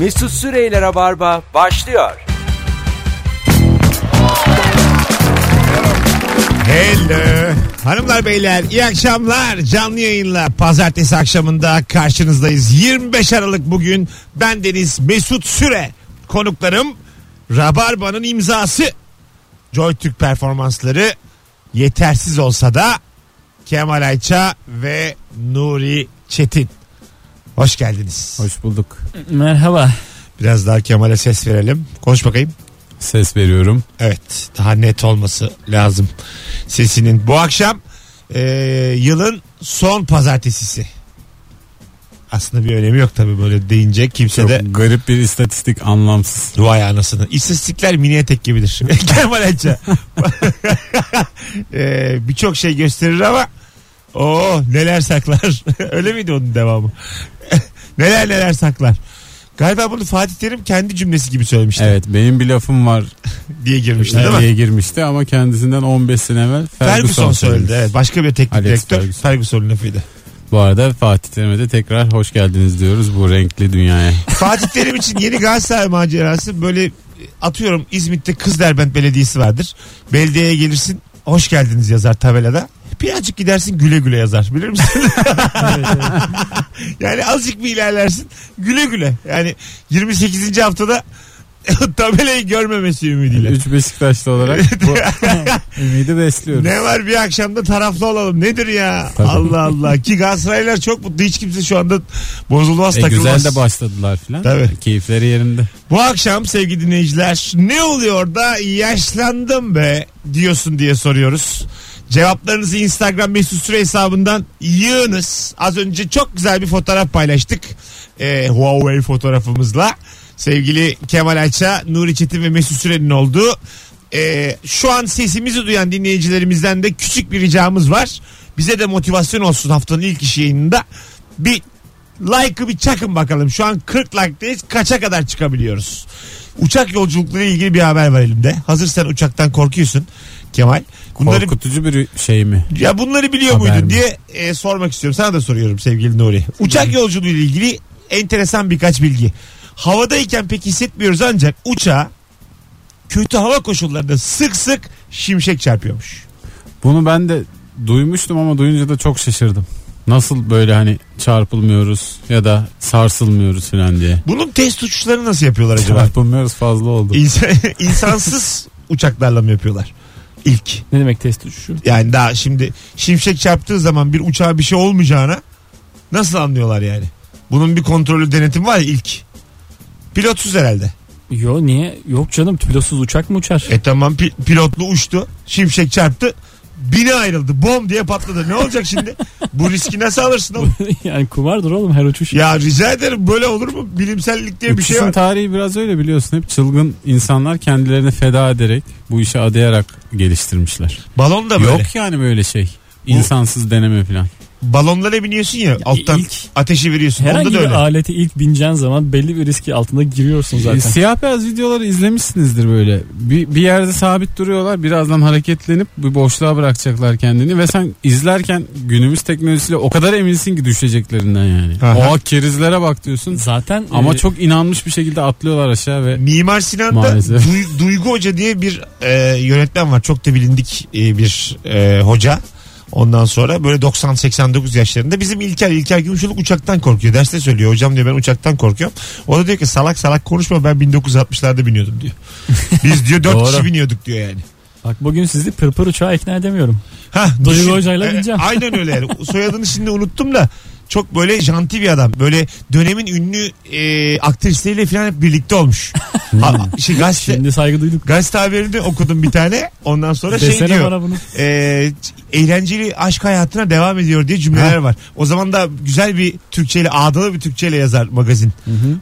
Mesut Süreyler'e barba başlıyor. Hello. Hanımlar beyler iyi akşamlar. Canlı yayınla pazartesi akşamında karşınızdayız. 25 Aralık bugün ben Deniz Mesut Süre. Konuklarım Rabarba'nın imzası. Joy Türk performansları yetersiz olsa da Kemal Ayça ve Nuri Çetin. Hoş geldiniz. Hoş bulduk. Merhaba. Biraz daha Kemal'e ses verelim. Konuş bakayım. Ses veriyorum. Evet daha net olması lazım sesinin. Bu akşam e, yılın son pazartesisi. Aslında bir önemi yok tabii böyle deyince kimse Çok de garip bir istatistik anlamsız. vay anasını. İstatistikler mini etek gibidir. Kemal Ayça. e, Birçok şey gösterir ama o neler saklar. Öyle miydi onun devamı? neler neler saklar. Galiba bunu Fatih Terim kendi cümlesi gibi söylemişti Evet benim bir lafım var diye girmişti değil mi? diye girmişti ama kendisinden 15 sene evvel Ferguson, Ferguson söyledi. Evet, başka bir teknik Alex direktör Ferguson. Ferguson'un lafıydı. Bu arada Fatih Terim'e de tekrar hoş geldiniz diyoruz bu renkli dünyaya. Fatih Terim için yeni Galatasaray macerası böyle atıyorum İzmit'te Kızderbent Belediyesi vardır. Belediyeye gelirsin hoş geldiniz yazar tabelada. Birazcık gidersin güle güle yazar bilir misin? yani azıcık bir ilerlersin güle güle. Yani 28. haftada tabelayı görmemesi ümidiyle. Üç Beşiktaşlı olarak bu ümidi besliyoruz. Ne var bir akşamda taraflı olalım nedir ya? Tabii. Allah Allah ki Galatasaraylılar çok mutlu hiç kimse şu anda bozulmaz E, takılmaz. güzel de başladılar filan. Tabii. Keyifleri yerinde. Bu akşam sevgili dinleyiciler ne oluyor da yaşlandım be diyorsun diye soruyoruz. Cevaplarınızı Instagram mesut süre hesabından yığınız. Az önce çok güzel bir fotoğraf paylaştık. Ee, Huawei fotoğrafımızla. Sevgili Kemal Ayça, Nuri Çetin ve Mesut Süren'in olduğu. Ee, şu an sesimizi duyan dinleyicilerimizden de küçük bir ricamız var. Bize de motivasyon olsun haftanın ilk iş yayınında. Bir like'ı bir çakın bakalım. Şu an 40 like'dayız. Kaça kadar çıkabiliyoruz? Uçak yolculukları ilgili bir haber var elimde. Hazır sen uçaktan korkuyorsun Kemal. Bunları Korkutucu bir şey mi? ya bunları biliyor Haber muydun mi? diye e, sormak istiyorum. Sana da soruyorum sevgili Nuri. Uçak yolculuğu ile ilgili enteresan birkaç bilgi. Havadayken pek hissetmiyoruz ancak uçağa kötü hava koşullarında sık sık şimşek çarpıyormuş. Bunu ben de duymuştum ama duyunca da çok şaşırdım. Nasıl böyle hani çarpılmıyoruz ya da sarsılmıyoruz falan diye. Bunun test uçuşları nasıl yapıyorlar acaba? Çarpılmıyoruz fazla oldu. İnsan, insansız uçaklarla mı yapıyorlar? İlk. Ne demek test uçuşu? Yani daha şimdi şimşek çarptığı zaman bir uçağa bir şey olmayacağına nasıl anlıyorlar yani? Bunun bir kontrolü denetim var ya ilk. Pilotsuz herhalde. Yo niye? Yok canım pilotsuz uçak mı uçar? E tamam pi- pilotlu uçtu. Şimşek çarptı. Bini ayrıldı. Bom diye patladı. Ne olacak şimdi? Bu riski nasıl alırsın oğlum? yani kumardır oğlum her uçuş. Ya rica ederim böyle olur mu? Bilimsellik diye bir şey var. tarihi biraz öyle biliyorsun. Hep çılgın insanlar kendilerini feda ederek bu işe adayarak geliştirmişler. Balon da böyle. Yok yani böyle şey. İnsansız deneme falan. Balonlara biniyorsun ya, alttan ilk- ateşi veriyorsun. Herhangi Onda da bir öyle. aleti ilk bineceğin zaman belli bir riski altında giriyorsun E, zaten. siyah beyaz videoları izlemişsinizdir böyle. Bir, bir yerde sabit duruyorlar. Birazdan hareketlenip bir boşluğa bırakacaklar kendini ve sen izlerken günümüz teknolojisiyle o kadar eminsin ki düşeceklerinden yani. Aha. O kerizlere bak diyorsun. Zaten Ama e, çok inanmış bir şekilde atlıyorlar aşağı ve Mimar Sinan'da. Duy- Duygu Hoca diye bir e, yönetmen var. Çok da bilindik e, bir e, hoca. Ondan sonra böyle 90-89 yaşlarında bizim İlker İlker Gümüşoluk uçaktan korkuyor. Derste söylüyor hocam diyor ben uçaktan korkuyorum. O da diyor ki salak salak konuşma ben 1960'larda biniyordum diyor. Biz diyor 4 Doğru. kişi biniyorduk diyor yani. bak bugün sizi pırpır uçağa ikna edemiyorum. Hah, Duygu. Hoca'yla E, bineceğim. Aynen öyle yani. Soyadını şimdi unuttum da çok böyle janti bir adam. Böyle dönemin ünlü e, aktrisleriyle falan hep birlikte olmuş. ha, şey, gazete, Şimdi saygı duyduk. Gazete haberini okudum bir tane. Ondan sonra şey Desene diyor. bana bunu. e, eğlenceli aşk hayatına devam ediyor diye cümleler var. O zaman da güzel bir Türkçeyle ağdalı bir Türkçeyle yazar magazin.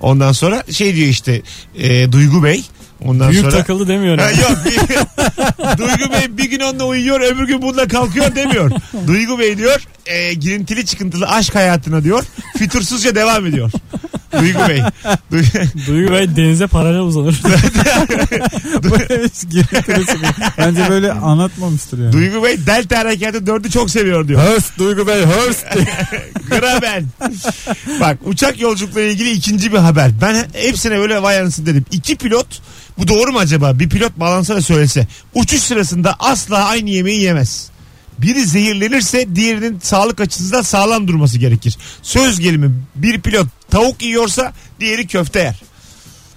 Ondan sonra şey diyor işte e, Duygu Bey. Ondan Büyük sonra takıldı demiyorum. Ha, yok bir- Duygu Bey bir gün onunla uyuyor öbür gün bununla kalkıyor demiyor. Duygu Bey diyor e, girintili çıkıntılı aşk hayatına diyor fütursuzca devam ediyor. Duygu Bey. Duygu- Duygu Bey denize paralel uzanır. bence böyle anlatmamıştır yani. Duygu Bey delta harekatı dördü çok seviyor diyor. Hırst Duygu Bey hırst. Graben. Bak uçak yolculukla ilgili ikinci bir haber. Ben hepsine böyle vay anasını dedim. İki pilot bu doğru mu acaba? Bir pilot bağlansa da söylese. Uçuş sırasında asla aynı yemeği yemez. Biri zehirlenirse diğerinin sağlık açısından sağlam durması gerekir. Söz gelimi bir pilot tavuk yiyorsa diğeri köfte yer.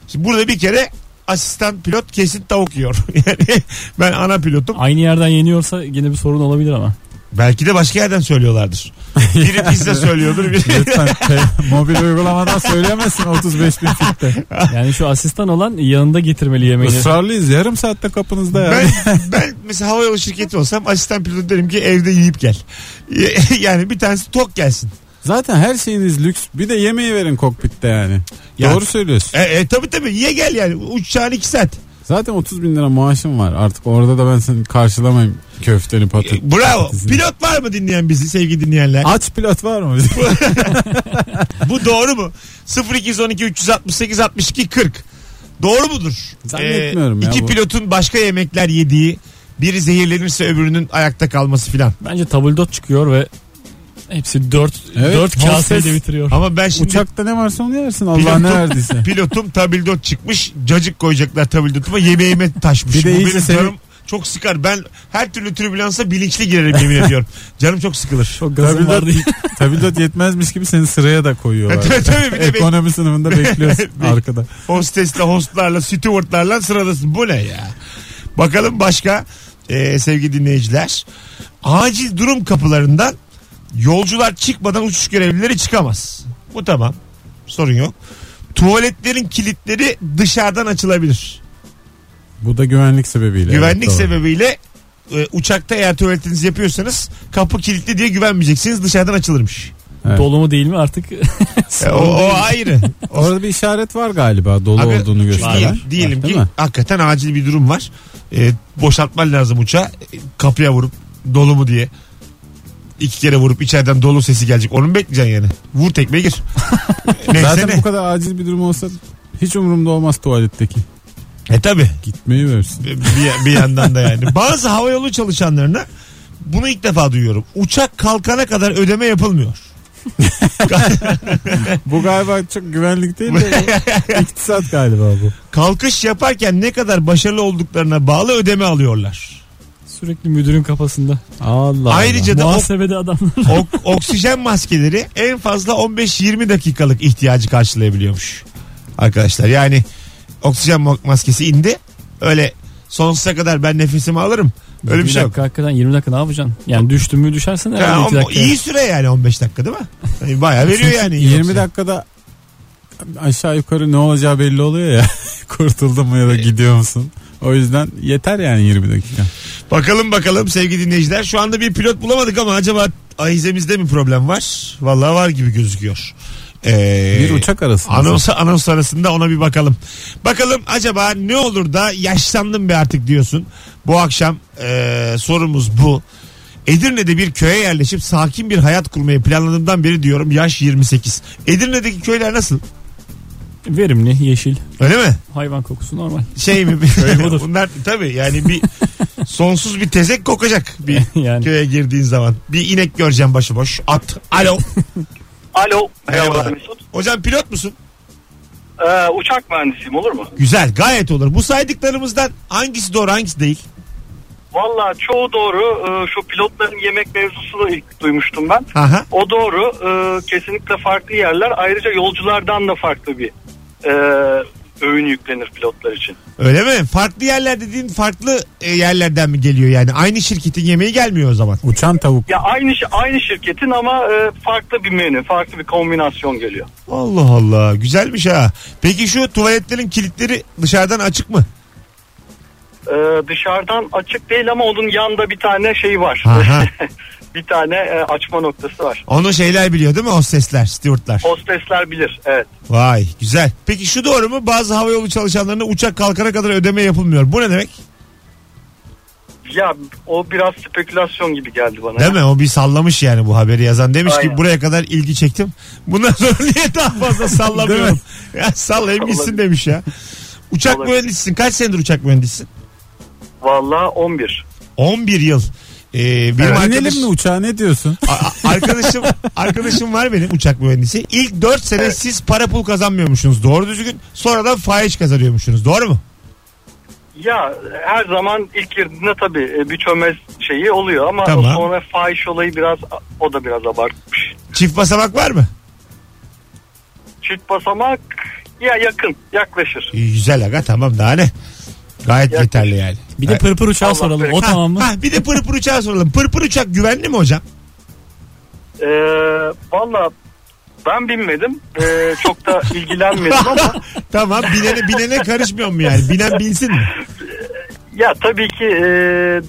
Şimdi burada bir kere asistan pilot kesin tavuk yiyor. Yani ben ana pilotum. Aynı yerden yeniyorsa yine bir sorun olabilir ama. Belki de başka yerden söylüyorlardır. Biri pizza söylüyordur. Biri... Lütfen te- mobil uygulamadan söyleyemezsin 35 bin fitte. Yani şu asistan olan yanında getirmeli yemeğini. Israrlıyız yarım saatte kapınızda ya. ben, ben mesela havayolu şirketi olsam asistan pilot derim ki evde yiyip gel. Yani bir tanesi tok gelsin. Zaten her şeyiniz lüks. Bir de yemeği verin kokpitte yani. Ya- Doğru söylüyorsun. E, e tabi tabi ye gel yani uçacağın iki saat. Zaten 30 bin lira maaşım var. Artık orada da ben seni karşılamayayım köfteni patat. E, Bravo. patatesini. Pilot var mı dinleyen bizi sevgili dinleyenler? Aç pilot var mı? Bu doğru mu? 0212 368 62 40. Doğru mudur? Zannetmiyorum ya İki bu. pilotun başka yemekler yediği, biri zehirlenirse öbürünün ayakta kalması filan. Bence tabldot çıkıyor ve hepsi dört, Evet, dört kaseyle bitiriyor. Ama ben şimdi Uçakta ne varsa onu yersin Allah ne verdiyse. pilotum tabildot çıkmış. Cacık koyacaklar tabildotuma yemeğime taşmış. Bir de Bu iyice benim seni- canım çok sıkar. Ben her türlü tribülansa bilinçli girerim yemin ediyorum. Canım çok sıkılır. Çok gazım Tabildot, vardı. tabildot yetmezmiş gibi seni sıraya da koyuyorlar. Tabii, tabii, bir de Ekonomi sınıfında bekliyorsun arkada. Hostesle, hostlarla, stewardlarla sıradasın. Bu ne ya? Bakalım başka e, sevgili dinleyiciler. Acil durum kapılarından yolcular çıkmadan uçuş görevlileri çıkamaz. Bu tamam. Sorun yok. Tuvaletlerin kilitleri dışarıdan açılabilir. Bu da güvenlik sebebiyle. Güvenlik Evet, sebebiyle e, uçakta eğer tuvaletinizi yapıyorsanız kapı kilitli diye güvenmeyeceksiniz dışarıdan açılırmış. Evet. Dolu mu değil mi artık? E, o, o ayrı. Orada bir işaret var galiba dolu Abi, olduğunu gösteren. Değil, diyelim Var, değil ki mi? hakikaten acil bir durum var. E, boşaltman lazım uçağı. E, kapıya vurup dolu mu diye. İki kere vurup içeriden dolu sesi gelecek. Onu mu bekleyeceksin yani? Vur tekme gir. Neyse Zaten ne? bu kadar acil bir durum olsa hiç umurumda olmaz tuvaletteki. E tabi. Gitmeyi versin. Bir, bir yandan da yani. Bazı havayolu çalışanlarına bunu ilk defa duyuyorum. Uçak kalkana kadar ödeme yapılmıyor. Bu galiba çok güvenlik değil de iktisat galiba bu. Kalkış yaparken ne kadar başarılı olduklarına bağlı ödeme alıyorlar. Sürekli müdürün kafasında. Allah Ayrıca da ok- Muhasebede adamlar. ok- oksijen maskeleri en fazla 15-20 dakikalık ihtiyacı karşılayabiliyormuş. Arkadaşlar yani oksijen ma- maskesi indi. Öyle sonsuza kadar ben nefesimi alırım. Öyle bir, şey yok. dakika, hakikaten 20 dakika ne yapacaksın? Yani düştün mü düşersen Ya, herhalde 2 o- dakika. iyi süre yani 15 dakika değil mi? Yani bayağı veriyor yani. iyi 20 oksijen. dakikada aşağı yukarı ne olacağı belli oluyor ya. Kurtuldun mu ya da gidiyor musun? O yüzden yeter yani 20 dakika. Bakalım bakalım sevgili dinleyiciler. Şu anda bir pilot bulamadık ama acaba ahizemizde mi problem var? Vallahi var gibi gözüküyor. Ee, Bir uçak arası. Anons, anons arasında ona bir bakalım. Bakalım acaba ne olur da yaşlandım be artık diyorsun. Bu akşam e, sorumuz bu. Edirne'de bir köye yerleşip sakin bir hayat kurmayı planladığımdan beri diyorum yaş 28. Edirne'deki köyler nasıl? Verimli, yeşil, Öyle mi? hayvan kokusu normal. Şey mi? Bunlar tabii yani bir sonsuz bir tezek kokacak bir Yani. köye girdiğin zaman. Bir inek göreceğim başıboş. At. Alo. Alo. Merhaba. Merhaba Mesut. Hocam pilot musun? Ee, uçak mühendisiyim olur mu? Güzel gayet olur. Bu saydıklarımızdan hangisi doğru hangisi değil? Valla çoğu doğru. Ee, şu pilotların yemek mevzusunu ilk duymuştum ben. Aha. O doğru. Ee, kesinlikle farklı yerler. Ayrıca yolculardan da farklı bir e, öğün yüklenir pilotlar için. Öyle mi? Farklı yerler dediğin farklı e, yerlerden mi geliyor yani? Aynı şirketin yemeği gelmiyor o zaman. Uçan tavuk. Ya aynı aynı şirketin ama e, farklı bir menü, farklı bir kombinasyon geliyor. Allah Allah güzelmiş ha. Peki şu tuvaletlerin kilitleri dışarıdan açık mı? Ee, dışarıdan açık değil ama onun yanında bir tane şey var. Aha. bir tane e, açma noktası var. Onu şeyler biliyor değil mi? Hostesler, stewardlar. Hostesler bilir. Evet. Vay güzel. Peki şu doğru mu? Bazı havayolu çalışanlarına uçak kalkana kadar ödeme yapılmıyor. Bu ne demek? Ya o biraz spekülasyon gibi geldi bana. Değil mi? O bir sallamış yani bu haberi yazan. Demiş ki Aynen. buraya kadar ilgi çektim. Bundan sonra niye daha fazla sallamıyorum? ya sallayayım gitsin demiş ya. Uçak Olabilir. mühendisisin. Kaç senedir uçak mühendisisin? Valla 11. 11 yıl. Ee, benim Binelim arkadaş, mi uçağa ne diyorsun? a- arkadaşım arkadaşım var benim uçak mühendisi. İlk 4 sene siz para pul kazanmıyormuşsunuz doğru düzgün. Sonradan fahiş kazanıyormuşsunuz. Doğru mu? Ya her zaman ilk girdiğinde tabii e, bir çömez şeyi oluyor ama Tamam. sonra fahiş olayı biraz o da biraz abartmış. Çift basamak var mı? Çift basamak ya yakın yaklaşır. İyi, güzel aga tamam daha ne? Gayet Yaklaşık. yeterli yani. Bir de pırpır uçağı Allah soralım. O tamam mı? Ha, bir de pırpır uçağı soralım. Pırpır uçak güvenli mi hocam? Ee, Valla ben binmedim. Ee, çok da ilgilenmedim ama tamam binene, binene karışmıyor mu yani? Binen binsin mi? ya tabii ki e,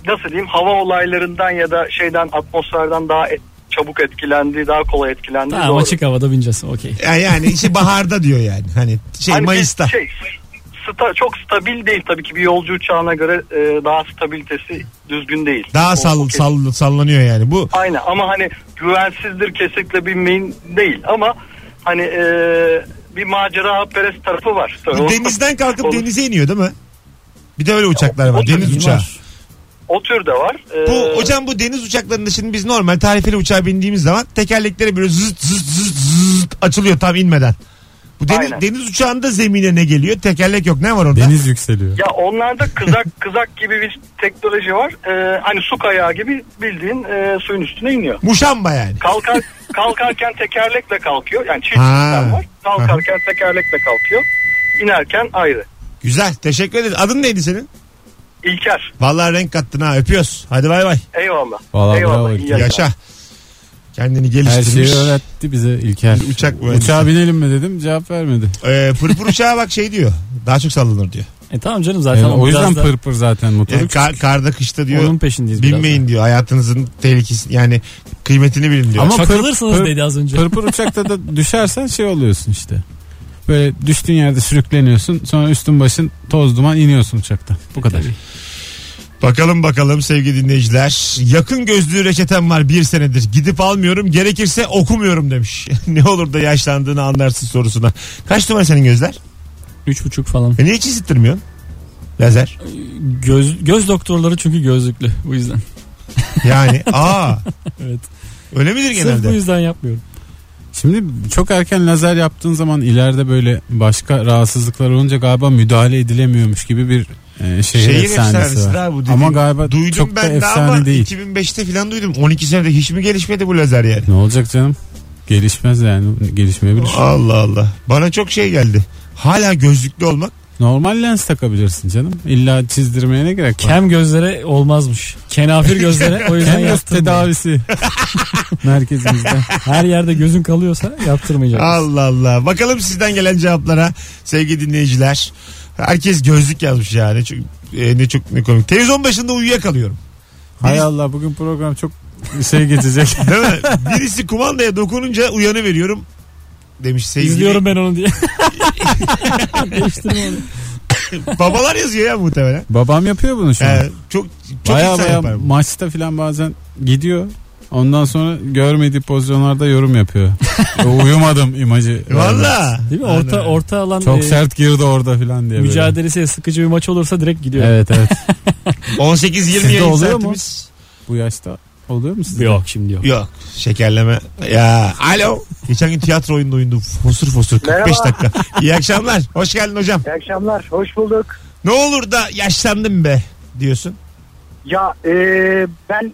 nasıl diyeyim hava olaylarından ya da şeyden atmosferden daha e- çabuk etkilendi, daha kolay etkilendi. Tamam açık havada bineceğiz. Okey. Yani, yani işte baharda diyor yani. Hani şey Hani Mayıs'ta. Şey, sta- çok stabil değil tabii ki bir yolcu uçağına göre e, daha stabilitesi düzgün değil. Daha kesin. sall, sallanıyor yani. Bu Aynen ama hani güvensizdir kesinlikle binmeyin değil ama hani e, bir macera perest tarafı var. bu denizden kalkıp Olur. denize iniyor değil mi? Bir de öyle uçaklar var. O- Deniz uçağı. var. O tür de var. Ee, Bu hocam bu deniz uçaklarında şimdi biz normal tarifeli uçağa bindiğimiz zaman tekerlekleri böyle zıt zıt zıt zıt açılıyor tam inmeden. Bu deniz, Aynen. deniz uçağında zemine ne geliyor? Tekerlek yok. Ne var orada? Deniz yükseliyor. Ya onlarda kızak kızak gibi bir teknoloji var. Ee, hani su kayağı gibi bildiğin e, suyun üstüne iniyor. Muşamba yani. Kalkar kalkarken tekerlekle kalkıyor. Yani çift Ha. sistem var. Kalkarken tekerlekle kalkıyor. İnerken ayrı. Güzel. Teşekkür ederiz. Adın neydi senin? İlker. Vallahi renk kattın ha. Öpüyoruz. Hadi bay bay. Eyvallah. Vallahi Eyvallah. bravo iyi yayınlar. Yaşa. Kendini Her geliştirmiş. şeyi öğretti bize İlker. Uçak mühendisi. Uçağa binelim mi dedim cevap vermedi. Ee, pırpır uçağı bak şey diyor. Daha çok sallanır diyor. E tamam canım zaten. Yani o biraz yüzden da pırpır zaten motoru. Yani kar- karda kışta diyor. Onun peşindeyiz biraz Binmeyin diyor. Hayatınızın tehlikesi yani kıymetini bilin diyor. Ama Çakılırsınız pır- dedi az önce. Pırpır uçakta da düşersen şey oluyorsun işte. Böyle düştüğün yerde sürükleniyorsun. Sonra üstün başın toz duman iniyorsun uçaktan. Bu kadar. Bakalım bakalım sevgili dinleyiciler. Yakın gözlüğü reçetem var bir senedir. Gidip almıyorum gerekirse okumuyorum demiş. ne olur da yaşlandığını anlarsın sorusuna. Kaç numara senin gözler? Üç buçuk falan. E niye hiç hissettirmiyorsun? Lazer. Göz, göz doktorları çünkü gözlüklü. Bu yüzden. Yani aa Evet. öyle midir Sırf bu genelde? yüzden yapmıyorum. Şimdi çok erken lazer yaptığın zaman ileride böyle başka rahatsızlıklar olunca galiba müdahale edilemiyormuş gibi bir e, şehir, Şehir efsanesi, efsanesi var. daha bu dediğim. Ama galiba Duydum çok da ben de efsane ama değil. 2005'te falan duydum. 12 senede hiç mi gelişmedi bu lazer yani? Ne olacak canım? Gelişmez yani. Gelişmeyebilir. Allah Allah. Bana çok şey geldi. Hala gözlüklü olmak. Normal lens takabilirsin canım. İlla çizdirmeye ne gerek var? Kem gözlere olmazmış. Kenafir gözlere o yüzden Kem göz tedavisi merkezimizde. Her yerde gözün kalıyorsa yaptırmayacak. Allah Allah. Bakalım sizden gelen cevaplara sevgili dinleyiciler. Herkes gözlük yazmış yani. Çok, e, ne çok ne komik. Televizyon başında uyuyakalıyorum. Hay Allah bugün program çok şey geçecek. Değil mi? Birisi kumandaya dokununca uyanı veriyorum demiş sevgili. İzliyorum ben onu diye. Değiştirme onu. Babalar yazıyor ya muhtemelen. Babam yapıyor bunu şu an. Ee, çok çok baya insan baya yapar bu. maçta filan bazen gidiyor. Ondan sonra görmediği pozisyonlarda yorum yapıyor. Uyumadım imajı. Valla. Değil mi? Orta Ana. orta alan Çok e, sert girdi orada filan diye. böyle. mücadelesi sıkıcı bir maç olursa direkt gidiyor. Evet evet. 18-20 Sizde yayın oluyor mu? Bu yaşta oluyor mu sizde? Yok şimdi yok. Yok. Şekerleme. Ya. Alo. Geçen gün tiyatro oyununda oyundu. Fosur fosur 45 Merhaba. dakika. İyi akşamlar. Hoş geldin hocam. İyi akşamlar. Hoş bulduk. Ne olur da yaşlandım be diyorsun. Ya e, ben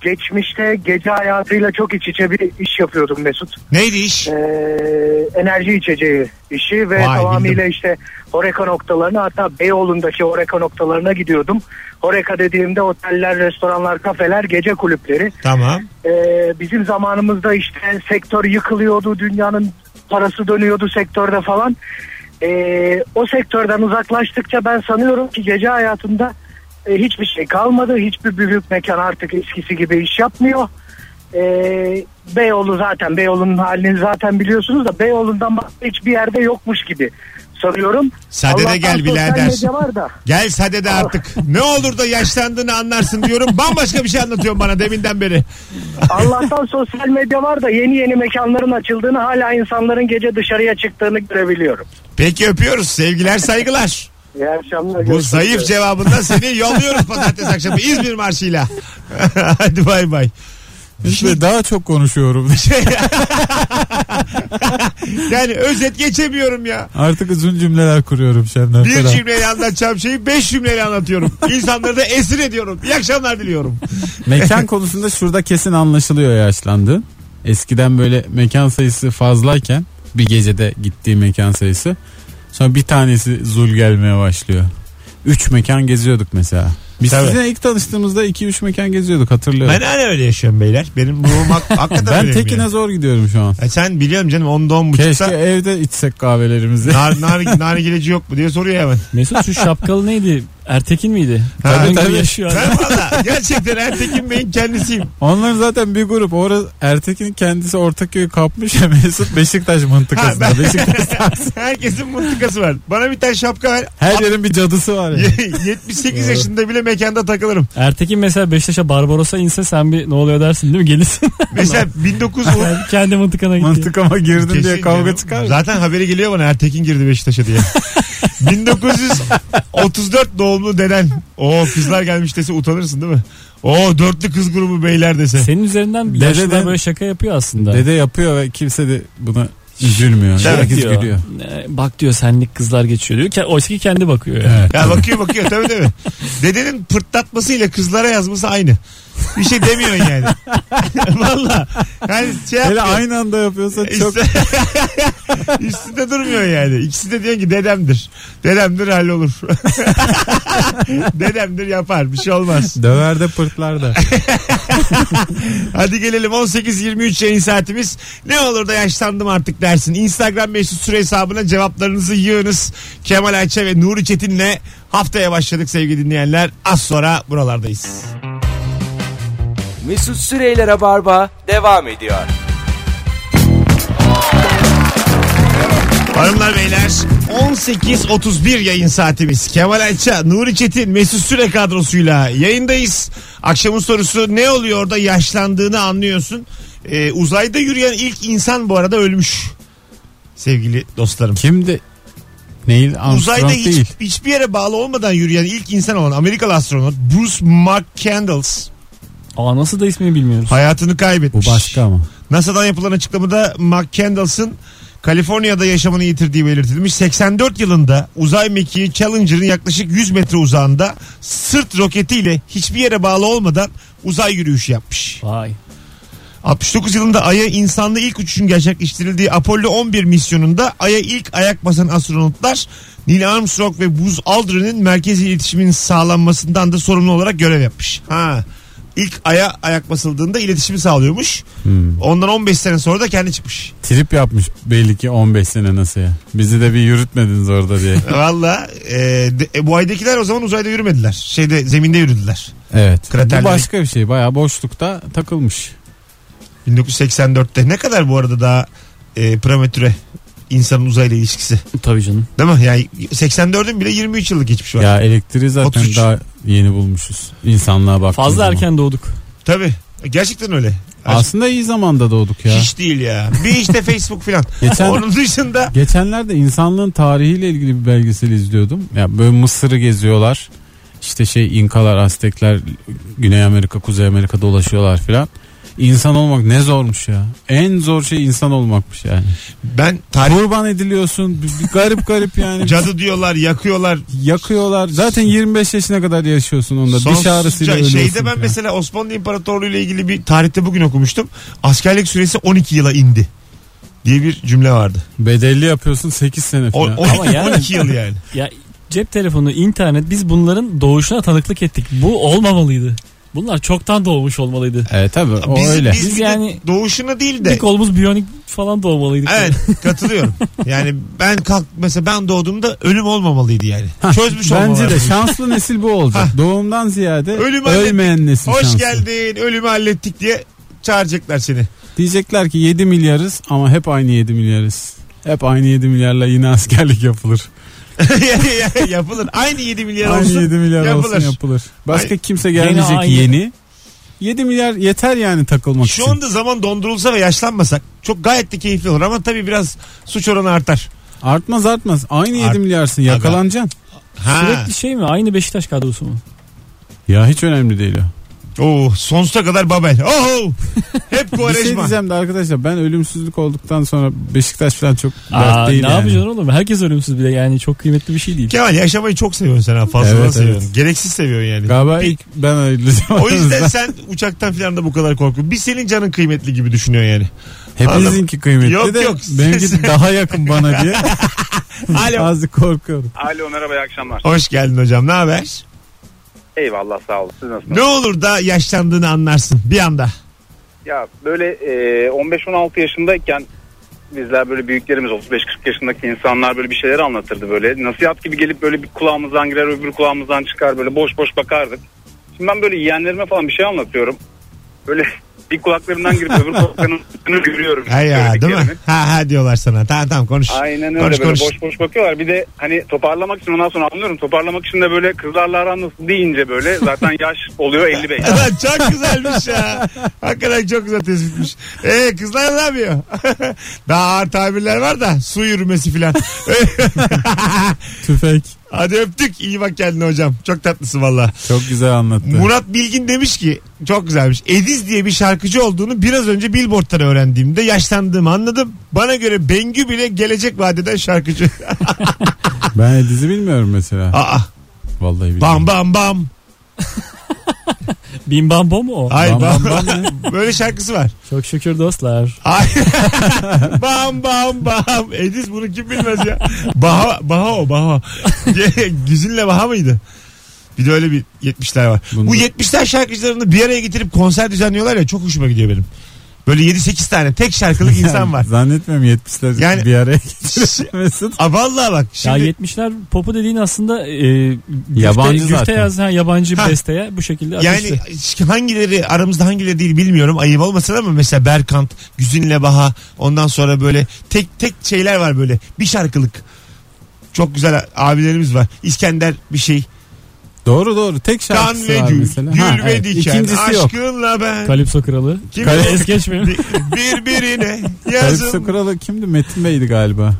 geçmişte gece hayatıyla çok iç içe bir iş yapıyordum Mesut. Neydi iş? E, enerji içeceği işi ve Vay, tamamıyla bildim. işte Horeca noktalarına hatta Beyoğlu'ndaki Horeca noktalarına gidiyordum. Horeca dediğimde oteller, restoranlar, kafeler, gece kulüpleri. Tamam. E, bizim zamanımızda işte sektör yıkılıyordu, dünyanın parası dönüyordu sektörde falan. E, o sektörden uzaklaştıkça ben sanıyorum ki gece hayatında e, hiçbir şey kalmadı. Hiçbir büyük mekan artık eskisi gibi iş yapmıyor. E, Beyoğlu zaten Beyoğlu'nun halini zaten biliyorsunuz da Beyoğlu'ndan başka hiçbir yerde yokmuş gibi sanıyorum. Sadede Allah'tan gel birader. Gel sadede artık. Ne olur da yaşlandığını anlarsın diyorum. Bambaşka bir şey anlatıyorsun bana deminden beri. Allah'tan sosyal medya var da yeni yeni mekanların açıldığını hala insanların gece dışarıya çıktığını görebiliyorum. Peki öpüyoruz. Sevgiler saygılar. İyi akşamlar. Bu zayıf cevabından seni yolluyoruz pazartesi akşamı İzmir marşıyla. Hadi bay bay. İşte daha çok konuşuyorum. Yani özet geçemiyorum ya. Artık uzun cümleler kuruyorum Şemden Bir cümleyle anlatacağım şeyi beş cümleyle anlatıyorum. İnsanları da esir ediyorum. İyi akşamlar diliyorum. Mekan konusunda şurada kesin anlaşılıyor yaşlandığın. Eskiden böyle mekan sayısı fazlayken bir gecede gittiği mekan sayısı. Sonra bir tanesi zul gelmeye başlıyor. Üç mekan geziyorduk mesela. Biz Tabii. sizinle ilk tanıştığımızda 2-3 mekan geziyorduk hatırlıyorum. Ben hala öyle yaşıyorum beyler. Benim ruhum hak- hakikaten Ben öyleyim tekine yani. zor gidiyorum şu an. E sen biliyorum canım 10'da 10 Keşke buçukta evde içsek kahvelerimizi. nar, nar, nargileci yok mu diye soruyor hemen. Mesut şu şapkalı neydi? Ertekin miydi? Ha, Kadın gibi tabii. yaşıyor. Ben valla gerçekten Ertekin Bey'in kendisiyim. Onlar zaten bir grup. Orada Ertekin kendisi Ortaköy'ü kapmış ya Mesut Beşiktaş Ha, mıntıkasında. ben- Beşiktaş Herkesin mıntıkası var. Bana bir tane şapka ver. her yerin bir cadısı var ya. 78 yaşında bile mekanda takılırım. Ertekin mesela Beşiktaş'a Barbaros'a inse sen bir ne oluyor dersin değil mi? Gelirsin. Mesela 1900 Yani kendi mıntıkana gitti. Mıntıkama girdin diye Kesin kavga canım. çıkar mı? Zaten haberi geliyor bana Ertekin girdi Beşiktaş'a diye. 1934 doğumlu deden. O kızlar gelmiş dese utanırsın değil mi? O dörtlü kız grubu beyler dese. Senin üzerinden Dede yaşlılar de- böyle şaka yapıyor aslında. Dede yapıyor ve kimse de buna üzülmüyor. Şey Herkes diyor, gülüyor. "E, Bak diyor senlik kızlar geçiyor diyor. Ke- Oysa ki kendi bakıyor yani. Evet. Ya bakıyor bakıyor tabii tabii. Dedenin pırtlatmasıyla kızlara yazması aynı. Bir şey demiyorsun yani. Valla. Yani şey Hele yapmıyor. aynı anda yapıyorsa çok Üstü- Üstünde durmuyor yani. İkisi de diyor ki dedemdir. Dedemdir hallolur. dedemdir yapar. Bir şey olmaz. döver de pırtlar da. Hadi gelelim 18-23 yayın saatimiz. Ne olur da yaşlandım artık dersin. Instagram mesut süre hesabına cevaplarınızı yığınız. Kemal Ayça ve Nuri Çetin'le haftaya başladık sevgili dinleyenler. Az sonra buralardayız. Mesut Süreyler'e barba devam ediyor. Hanımlar beyler 18.31 yayın saatimiz. Kemal Ayça, Nuri Çetin, Mesut Süre kadrosuyla yayındayız. Akşamın sorusu ne oluyor da yaşlandığını anlıyorsun. Ee, uzayda yürüyen ilk insan bu arada ölmüş. Sevgili dostlarım. Kimdi? Neil Armstrong Uzayda hiç, değil. hiçbir yere bağlı olmadan yürüyen ilk insan olan Amerikalı astronot Bruce McCandles Aa nasıl da ismini bilmiyoruz. hayatını Bu kaybetmiş. başka ama. NASA'dan yapılan açıklamada McCandles'ın Kaliforniya'da yaşamını yitirdiği belirtilmiş. 84 yılında uzay mekiği Challenger'ın yaklaşık 100 metre uzağında sırt roketiyle hiçbir yere bağlı olmadan uzay yürüyüşü yapmış. Vay. 69 yılında Ay'a insanlı ilk uçuşun gerçekleştirildiği Apollo 11 misyonunda Ay'a ilk ayak basan astronotlar Neil Armstrong ve Buzz Aldrin'in merkezi iletişimin sağlanmasından da sorumlu olarak görev yapmış. Ha. İlk Ay'a ayak basıldığında iletişimi sağlıyormuş. Ondan 15 sene sonra da kendi çıkmış. Trip yapmış belli ki 15 sene nasıl ya. Bizi de bir yürütmediniz orada diye. Valla e, de- e, bu aydakiler o zaman uzayda yürümediler. Şeyde zeminde yürüdüler. Evet. Kraterleri. Bu başka bir şey. Bayağı boşlukta takılmış. 1984'te ne kadar bu arada daha e, prematüre insanın uzayla ilişkisi. Tabii canım. Değil mi? Yani 84'ün bile 23 yıllık geçmiş var. Ya elektriği zaten 33. daha yeni bulmuşuz. İnsanlığa baktığın Fazla zaman. erken doğduk. Tabii. Gerçekten öyle. Aslında iyi zamanda doğduk ya. Hiç değil ya. Bir işte Facebook filan. Geçen- Onun dışında Geçenlerde insanlığın tarihiyle ilgili bir belgesel izliyordum. Ya böyle Mısır'ı geziyorlar. İşte şey İnkalar, Aztekler Güney Amerika, Kuzey Amerika dolaşıyorlar filan. İnsan olmak ne zormuş ya. En zor şey insan olmakmış yani. ben tarih Kurban ediliyorsun. bir- bir garip garip yani. cadı diyorlar, yakıyorlar. Yakıyorlar. Zaten 25 yaşına kadar yaşıyorsun onda. Diş Sonsuzca- ağrısıyla ölüyorsun. Şeyde ben filan. mesela Osmanlı İmparatorluğu ile ilgili bir tarihte bugün okumuştum. Askerlik süresi 12 yıla indi diye bir cümle vardı. Bedelli yapıyorsun 8 sene O, falan. 12, Ama yani- 12 yıl yani. Ya cep telefonu, internet biz bunların doğuşuna tanıklık ettik. Bu olmamalıydı. Bunlar çoktan doğmuş olmalıydı. Evet tabii o Biz, öyle. biz Biz bir yani- doğuşuna değil Bir de kolumuz biyonik falan doğmalıydık. Evet katılıyorum. Yani ben kalk mesela ben doğduğumda ölüm olmamalıydı yani. Çözmüş Bence olmaları. de şanslı nesil bu olacak. Doğumdan ziyade Ölüm hallettik. ölmeyen nesil Hoş şanslı. geldin ölümü hallettik diye çağıracaklar seni. Diyecekler ki 7 milyarız ama hep aynı 7 milyarız. Hep aynı 7 milyarla yine askerlik yapılır. yapılır. Aynı 7 milyar aynı olsun. 7 milyar yapılır. olsun yapılır. Başka Ay- kimse gelmeyecek aynı. yeni. 7 milyar yeter yani takılmak Şu için. anda zaman dondurulsa ve yaşlanmasak çok gayet de keyifli olur ama tabii biraz suç oranı artar. Artmaz artmaz. Aynı Art- 7 milyarsın Aga. yakalanacaksın. Ha. Sürekli şey mi? Aynı Beşiktaş kadrosu mu? Ya hiç önemli değil o. Oo, sonsuza kadar Babel. Oh! Hep Bir şey Kovarejma. diyeceğim de arkadaşlar ben ölümsüzlük olduktan sonra Beşiktaş falan çok Aa, dert değil ne yani. yapacaksın oğlum? Herkes ölümsüz bile yani çok kıymetli bir şey değil. Kemal yaşamayı çok seviyorsun sen ha. Fazladan Evet, seviyorsun. evet. Gereksiz seviyorsun yani. Galiba Bir- ilk ben ayrılacağım. o yüzden sen uçaktan falan da bu kadar korkuyorsun. Bir senin canın kıymetli gibi düşünüyorsun yani. Hepinizinki kıymetli Yok, de yok. benimki daha yakın bana diye. Alo. Azıcık korkuyorum. Alo merhaba iyi akşamlar. Hoş geldin hocam. Ne haber? Eyvallah sağ olun. Siz nasılsınız? Ne olur da yaşlandığını anlarsın bir anda. Ya böyle e, 15-16 yaşındayken bizler böyle büyüklerimiz 35-40 yaşındaki insanlar böyle bir şeyler anlatırdı böyle. Nasihat gibi gelip böyle bir kulağımızdan girer öbür kulağımızdan çıkar böyle boş boş bakardık. Şimdi ben böyle yeğenlerime falan bir şey anlatıyorum. Böyle bir kulaklarından girip öbür kulaklarının üstünü görüyorum. Ha ya değil mi? Ha ha diyorlar sana. Tamam tamam konuş. Aynen öyle Konuş, böyle konuş. boş boş bakıyorlar. Bir de hani toparlamak için ondan sonra anlıyorum. Toparlamak için de böyle kızlarla aran nasıl deyince böyle zaten yaş oluyor 55. Lan çok güzelmiş ya. Hakikaten çok güzel tespitmiş. Ee kızlar ne yapıyor? Daha ağır tabirler var da su yürümesi filan. Tüfek. Hadi öptük. İyi bak kendine hocam. Çok tatlısın valla. Çok güzel anlattı. Murat Bilgin demiş ki çok güzelmiş. Ediz diye bir şarkıcı olduğunu biraz önce Billboard'tan öğrendiğimde yaşlandığımı anladım. Bana göre Bengü bile gelecek vadeden şarkıcı. Ben dizi bilmiyorum mesela. Aa, Vallahi bilmiyorum. bam bam bam. Bim bam bom mu o? Ay Bam bam, bam bam Böyle şarkısı var. Çok şükür dostlar. Ay. bam bam bam. Ediz bunu kim bilmez ya. Baha, Baha o Baha. Güzinle Baha mıydı? Bir de öyle bir 70'ler var. Bunda- Bu 70'ler şarkıcılarını bir araya getirip konser düzenliyorlar ya çok hoşuma gidiyor benim. Böyle 7-8 tane tek şarkılık insan var. Zannetmiyorum 70'ler Yani- bir araya getirir Mesut. Aa, vallahi bak şimdi Ya 70'ler popu dediğin aslında e, güfte, Yabancı güfte zaten. yazan yabancı Ha. besteye bu şekilde yani ateşli. hangileri aramızda hangileri değil bilmiyorum ayıp olmasın ama mesela Berkant, Güzinle Baha ondan sonra böyle tek tek şeyler var böyle bir şarkılık. Çok güzel abilerimiz var. İskender bir şey. Doğru doğru. Tek Kan şarkısı ve var gül, mesela. gül Ha, ve evet. diken, İkincisi yok. aşkınla ben. Kalipso kralı. Kim Kale es geçmiyor. Bir- Birbirine Kalipso yazın. kralı kimdi? Metin Bey'di galiba.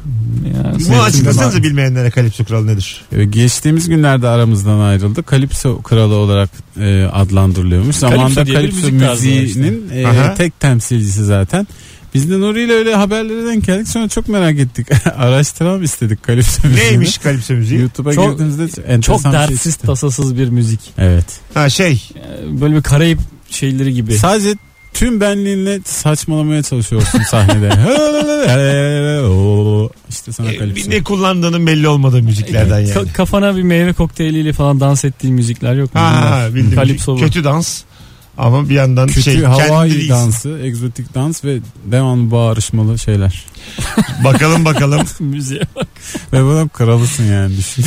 Ya, Bunu açıklasanıza bilmeyenlere Kalipso Kralı nedir? Ee, Geçtiğimiz günlerde aramızdan ayrıldı. Kalipso kralı olarak e, adlandırılıyormuş. Zamanında diye bir Kalipso müzik tarzı var müziğinin e, Aha. tek temsilcisi zaten. Biz de Nuri ile öyle haberlere denk geldik. Sonra çok merak ettik. Araştıralım istedik Kalipso müziğini. Neymiş Kalipso müziği? YouTube'a Çok- girdiğimizde Çok enteresan bir şey dertsiz çıktı. tasasız bir müzik. Evet. Ha şey. Ee, Böyle bir Karayip şeyleri gibi. Sadece tüm benliğinle saçmalamaya çalışıyorsun sahnede. işte sana e, Kalipso. ne kullandığının belli olmadığı müziklerden yani. Ka- kafana bir meyve kokteyliyle falan dans ettiğin müzikler yok mu? Ha, bildim. Kalipso bu. Kötü dans. Ama bir yandan Kötü şey Hawaii kendi dansı, egzotik dans ve devamlı bağırışmalı şeyler. Bakalım bakalım. Müziğe bak. Ve bunun kralısın yani düşün.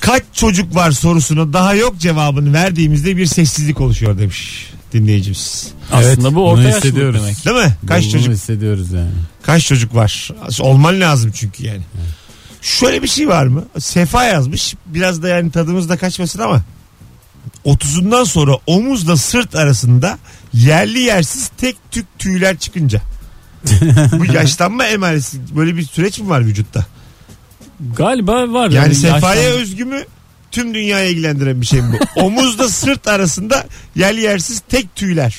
Kaç çocuk var sorusuna daha yok cevabını verdiğimizde bir sessizlik oluşuyor demiş dinleyicimiz. Aslında bu bunu orta hissediyoruz. demek. Değil mi? Kaç Bunu çocuk hissediyoruz yani. kaç çocuk var? Olman lazım çünkü yani. Şöyle bir şey var mı? Sefa yazmış. Biraz da yani tadımız da kaçmasın ama 30'undan sonra omuzla sırt arasında yerli yersiz tek tük tüyler çıkınca. Bu yaşlanma emaresi böyle bir süreç mi var vücutta? Galiba var. Yani sefaya yaşlan- özgü mü? Tüm dünyaya ilgilendiren bir şey mi bu? Omuzla sırt arasında yerli yersiz tek tüyler.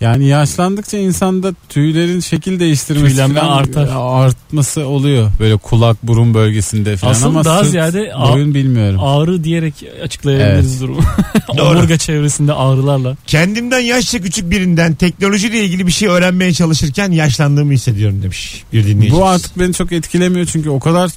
Yani yaşlandıkça insanda tüylerin şekil değiştirmesi Tüylenme falan artar. artması oluyor. Böyle kulak burun bölgesinde falan Asıl ama daha sırt, ziyade boyun bilmiyorum. ağrı diyerek açıklayabiliriz durumu. Doğru. Omurga çevresinde ağrılarla. Kendimden yaşça küçük birinden teknolojiyle ilgili bir şey öğrenmeye çalışırken yaşlandığımı hissediyorum demiş bir dinleyicimiz. Bu artık beni çok etkilemiyor çünkü o kadar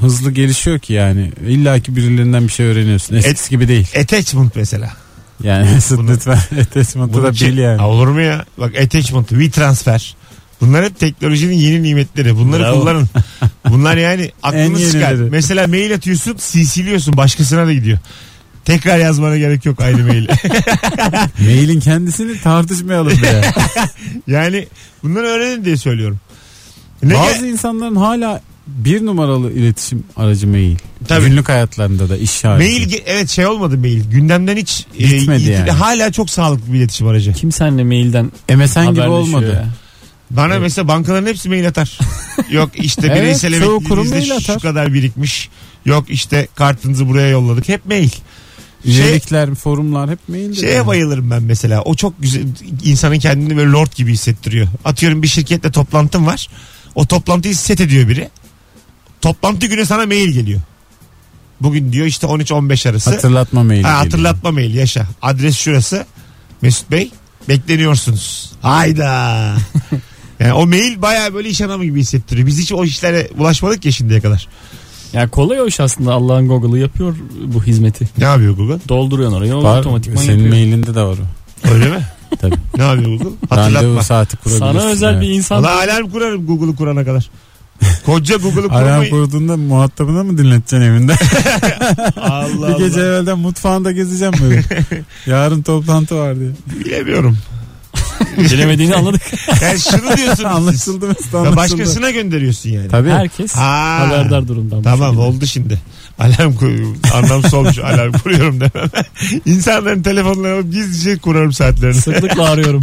hızlı gelişiyor ki yani. İlla ki birilerinden bir şey öğreniyorsun. Eskisi gibi değil. Attachment mesela. Yani Mesut lütfen attachment'ı da ki- bil yani. Ha, olur mu ya? Bak attachment, WeTransfer. Bunlar hep teknolojinin yeni nimetleri. Bunları Bravo. kullanın. Bunlar yani aklını En yenileri. Mesela mail atıyorsun, CC'liyorsun. Başkasına da gidiyor. Tekrar yazmana gerek yok aynı mail. Mailin kendisini tartışmayalım bile. yani bunları öğrenin diye söylüyorum. Ne Bazı insanların hala bir numaralı iletişim aracı mail. Tabii. Günlük hayatlarında da iş harici. Mail evet şey olmadı mail. Gündemden hiç e, Bitmedi ilgili- yani. hala çok sağlıklı bir iletişim aracı. Kim seninle mailden MSN gibi olmadı. ya? Bana mesela bankaların hepsi mail atar. Yok işte Evet, bireysel emekliliğinizde mail şu atar. kadar birikmiş. Yok işte kartınızı buraya yolladık. Hep mail. Şey, Üyelikler, forumlar hep mailde. şeye bayılırım ben mesela. O çok güzel insanın kendini böyle lord gibi hissettiriyor. Atıyorum bir şirketle toplantım var. O toplantıyı set ediyor biri. Toplantı günü sana mail geliyor. Bugün diyor işte 13-15 arası. Hatırlatma maili. Ha, geliyor. hatırlatma mail yaşa. Adres şurası. Mesut Bey bekleniyorsunuz. Hayda. yani o mail baya böyle iş adamı gibi hissettiriyor. Biz hiç o işlere ulaşmadık ya şimdiye kadar. Yani kolay o iş aslında Allah'ın Google'ı yapıyor bu hizmeti. Ne yapıyor Google? Dolduruyorsun orayı o Var. otomatikman Senin yapıyor. mailinde de var o. Öyle mi? Tabii. Ne yapıyor Google? Hatırlatma. Randevu saati kurabilirsin. Sana özel evet. bir insan. Valla alarm kurarım Google'u kurana kadar. Koca Google'u Alarm kurmayı. kurduğunda muhatabına mı dinleteceksin evinde? Allah bir gece Allah. evvelden mutfağında gezeceğim böyle. Yarın toplantı var diye. Bilemiyorum. Bilemediğini anladık. Yani şunu diyorsunuz siz. anlaşıldı Mesut Ya anlaşıldı. Başkasına gönderiyorsun yani. Tabii. Herkes Ha. haberdar durumdan. Tamam oldu şimdi. Alarm kur, anlamsız olmuş alarm kuruyorum demem. İnsanların telefonlarını alıp gizlice kurarım saatlerini. Sıklıkla arıyorum.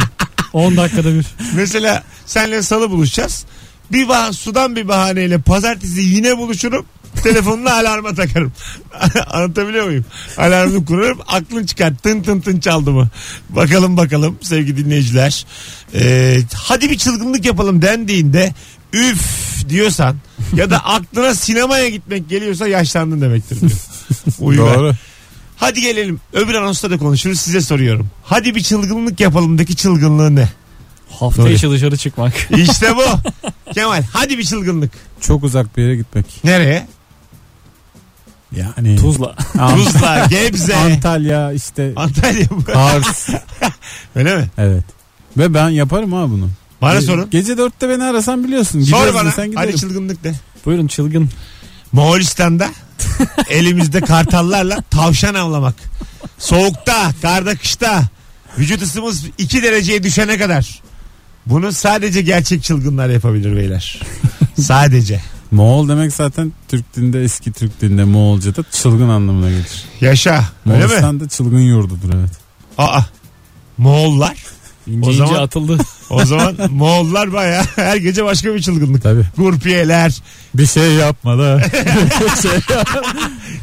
10 dakikada bir. Mesela senle salı buluşacağız. Bir bah sudan bir bahaneyle pazartesi yine buluşurum. Telefonunu alarma takarım. Anlatabiliyor muyum? Alarmını kurarım. Aklın çıkar. Tın tın tın çaldı mı? Bakalım bakalım sevgili dinleyiciler. Ee, hadi bir çılgınlık yapalım dendiğinde üf diyorsan ya da aklına sinemaya gitmek geliyorsa yaşlandın demektir diyor. Doğru. Hadi gelelim. Öbür anonsta da konuşuruz. Size soruyorum. Hadi bir çılgınlık yapalımdaki çılgınlığı ne? Hafta Öyle. içi dışarı çıkmak. İşte bu. Kemal hadi bir çılgınlık. Çok uzak bir yere gitmek. Nereye? Yani. Tuzla. Tuzla, Gebze, Antalya işte. Antalya mı? Kars. Öyle mi? evet. Ve ben yaparım ha bunu. Bana Ge- sorun. Gece dörtte beni arasan biliyorsun. Sor Gidiyoruz bana. desen giderim. Hadi çılgınlık de. Buyurun çılgın. Moğolistan'da elimizde kartallarla tavşan avlamak. Soğukta, karda, kışta vücut ısımız 2 dereceye düşene kadar. Bunu sadece gerçek çılgınlar yapabilir beyler. sadece. Moğol demek zaten Türk dilinde eski Türk dilinde Moğolca'da çılgın anlamına gelir. Yaşa. Öyle mi? Moğolistan da çılgın yurdudur evet. Aa. Moğollar. İnce O ince zaman- atıldı. O zaman Moğollar baya her gece başka bir çılgınlık. Tabii. Gurpiyeler. Bir şey yapma da. şey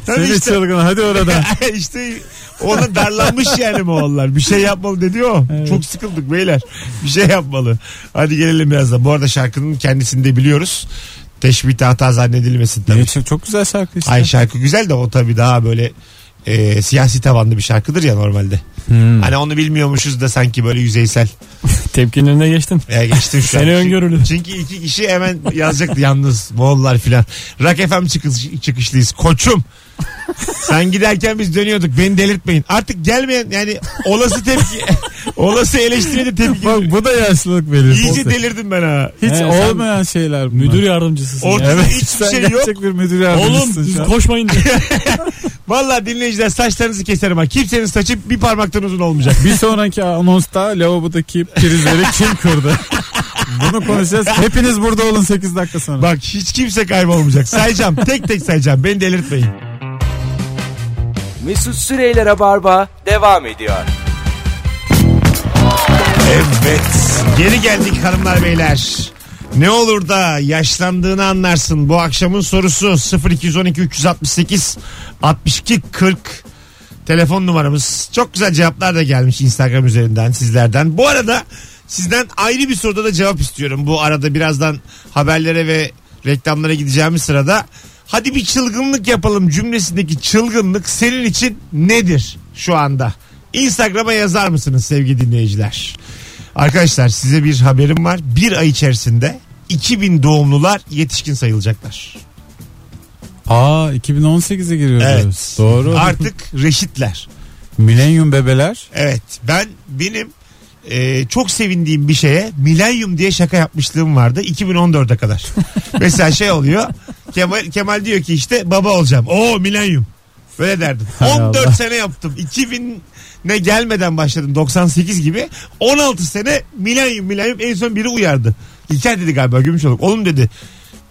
Tabii Seni işte. çılgın hadi orada. işte ona darlanmış yani Moğollar. Bir şey yapmalı dedi o. Çok sıkıldık beyler. Bir şey yapmalı. Hadi gelelim biraz da. Bu arada şarkının kendisini de biliyoruz. Teşbihte hata zannedilmesin tabii. Evet, çok, güzel şarkı işte. Ay şarkı güzel de o tabii daha böyle e, siyasi tabanlı bir şarkıdır ya normalde. Hmm. Hani onu bilmiyormuşuz da sanki böyle yüzeysel. Tepkinin önüne geçtin. Ya geçtim şu an. Seni öngörülü. Çünkü iki kişi hemen yazacaktı yalnız Moğollar filan. Rock FM çıkış, çıkışlıyız. Koçum. Sen giderken biz dönüyorduk. Beni delirtmeyin. Artık gelmeyen yani olası tepki olası eleştiriye de tepki. Bak bu da yaşlılık verir. İyice delirdim ben ha. Hiç He, olmayan şeyler bunlar. Müdür yardımcısısın. Ortada. Evet hiçbir sen şey yok. gerçek bir müdür Oğlum şu an. koşmayın diye. Vallahi dinleyiciler saçlarınızı keserim ha. Kimsenin saçı bir parmaktan uzun olmayacak. Bir sonraki anonsta lavabodaki prizleri kim kırdı? Bunu konuşacağız. Hepiniz burada olun 8 dakika sonra. Bak hiç kimse kaybolmayacak. Sayacağım. Tek tek sayacağım. Beni delirtmeyin. Mesut Süreyler'e barba devam ediyor. Evet. Geri geldik hanımlar beyler. Ne olur da yaşlandığını anlarsın. Bu akşamın sorusu 0212 368 62 40 telefon numaramız. Çok güzel cevaplar da gelmiş Instagram üzerinden sizlerden. Bu arada sizden ayrı bir soruda da cevap istiyorum. Bu arada birazdan haberlere ve reklamlara gideceğimiz sırada hadi bir çılgınlık yapalım cümlesindeki çılgınlık senin için nedir şu anda? Instagram'a yazar mısınız sevgili dinleyiciler? Arkadaşlar size bir haberim var. Bir ay içerisinde 2000 doğumlular yetişkin sayılacaklar. Aa 2018'e giriyoruz. Evet. Doğru. Artık reşitler. Milenyum bebeler. Evet ben benim e, çok sevindiğim bir şeye milenyum diye şaka yapmışlığım vardı 2014'e kadar. Mesela şey oluyor Kemal, Kemal diyor ki işte baba olacağım. Oo milenyum. Böyle derdim. Hay 14 Allah. sene yaptım. 2000 ne gelmeden başladım 98 gibi. 16 sene milenyum milenyum en son biri uyardı. İlker dedi galiba Gümüşoluk. Oğlum dedi "E,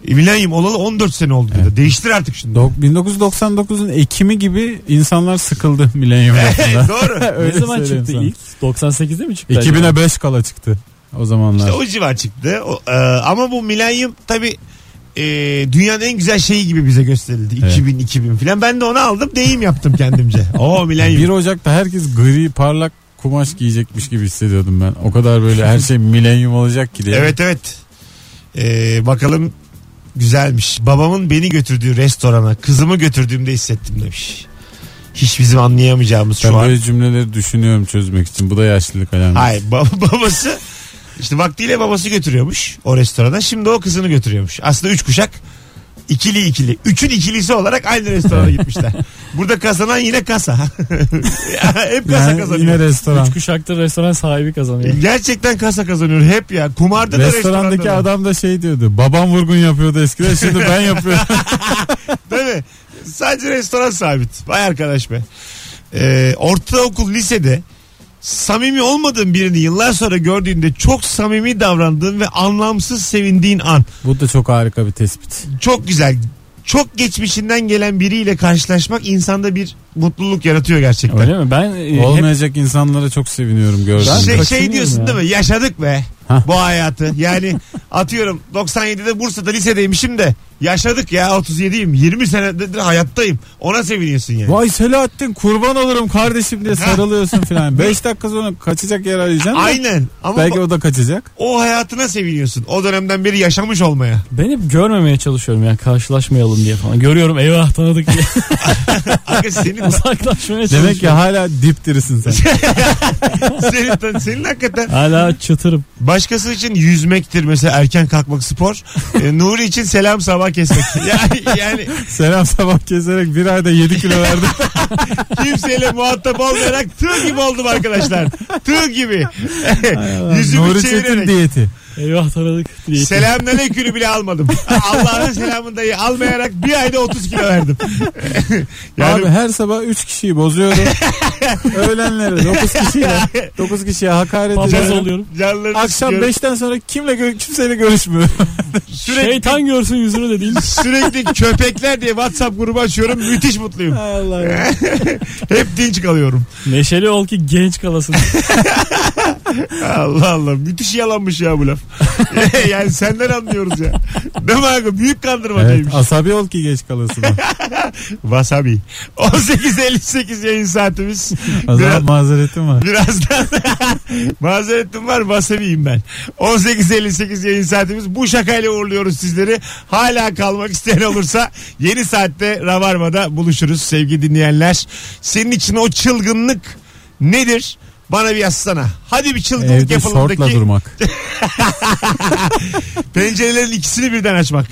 milenyum olalı 14 sene oldu dedi. Değiştir artık şimdi. Dok- 1999'un Ekim'i gibi insanlar sıkıldı milenyum lafından. Doğru. ne zaman söyleyeyim çıktı sana. ilk? 98'de mi çıktı? acaba? 2000'e 5 kala çıktı. o zamanlar. İşte o civar çıktı. O, e, ama bu milenyum tabi dünyanın en güzel şeyi gibi bize gösterildi. Evet. 2000 2000 filan. Ben de onu aldım deyim yaptım kendimce. O milenyum. 1 Ocak'ta herkes gri parlak kumaş giyecekmiş gibi hissediyordum ben. O kadar böyle her şey milenyum olacak ki diye. Evet evet. Ee, bakalım güzelmiş. Babamın beni götürdüğü restorana kızımı götürdüğümde hissettim demiş. Hiç bizim anlayamayacağımız Ben şu an. böyle cümleleri düşünüyorum çözmek için. Bu da yaşlılık alameti. Hayır bab- babası işte vaktiyle babası götürüyormuş o restorana. Şimdi o kızını götürüyormuş. Aslında üç kuşak ikili ikili. Üçün ikilisi olarak aynı restorana gitmişler. Burada kazanan yine kasa. Hep kasa Yani kazanıyor. yine restoran. Üç kuşaktır restoran sahibi kazanıyor. Gerçekten kasa kazanıyor hep ya. Kumarda da Restorandaki restoranda da. adam da şey diyordu. Babam vurgun yapıyordu eskiden şimdi ben yapıyorum. Değil mi? Sadece restoran sabit. Vay arkadaş be. Ee, ortaokul, lisede samimi olmadığın birini yıllar sonra gördüğünde çok samimi davrandığın ve anlamsız sevindiğin an. Bu da çok harika bir tespit. Çok güzel. Çok geçmişinden gelen biriyle karşılaşmak insanda bir mutluluk yaratıyor gerçekten. Öyle mi? Ben e, hep Olmayacak insanlara çok seviniyorum gördüğümde. Şey, şey diyorsun ya. değil mi? Yaşadık be Hah. bu hayatı. Yani atıyorum 97'de Bursa'da lisedeymişim de yaşadık ya 37'yim. 20 senedir hayattayım. Ona seviniyorsun yani. Vay Selahattin kurban olurum kardeşim diye sarılıyorsun falan. 5 dakika sonra kaçacak yer arayacaksın. da Aynen. Ama Belki o da kaçacak. o hayatına seviniyorsun. O dönemden beri yaşamış olmaya. ben hep görmemeye çalışıyorum yani karşılaşmayalım diye falan. Görüyorum eyvah tanıdık diye Aga senin, uzaklaşmaya çalışıyorum. Demek ki hala dipdirisin sen. senin, senin hakikaten Hala çıtırım. başkası için yüzmektir mesela erken kalkmak spor. E, Nuri için selam sabah kesmek. Yani, yani Selam sabah keserek bir ayda 7 kilo verdim. kimseyle muhatap olmayarak tığ gibi oldum arkadaşlar. Tığ gibi. Yüzümü Nuri Çetin çevirerek. diyeti. Eyvah tanıdık. Selamünaleyküm'ü bile almadım. Allah'ın selamını dahi almayarak bir ayda 30 kilo verdim. yani Abi her sabah 3 kişiyi bozuyorum. Öğlenleri 9 kişiyle 9 kişiye hakaret Papaz ediyorum. oluyorum. canlarını Akşam sıkıyorum. 5'ten sonra kimle gö- kimseyle görüşmüyorum. sürekli, Şeytan görsün yüzünü de değil. sürekli köpekler diye WhatsApp grubu açıyorum. Müthiş mutluyum. Allah ya. Hep dinç kalıyorum. Neşeli ol ki genç kalasın. Allah Allah. Müthiş yalanmış ya bu laf. yani senden anlıyoruz ya. Değil mi abi? Büyük Evet, kandırmacaymış. asabi ol ki geç kalasın. Wasabi. 18.58 yayın saatimiz. O Biraz- zaman mazeretim var. Birazdan mazeretim var wasabi'yim ben. 18.58 yayın saatimiz. Bu şakayla uğurluyoruz sizleri. Hala kalmak isteyen olursa yeni saatte Rabarba'da buluşuruz sevgili dinleyenler. Senin için o çılgınlık nedir? Bana bir yazsana. Hadi bir çılgınlık Evde yapalım. şortla durmak. Pencerelerin ikisini birden açmak.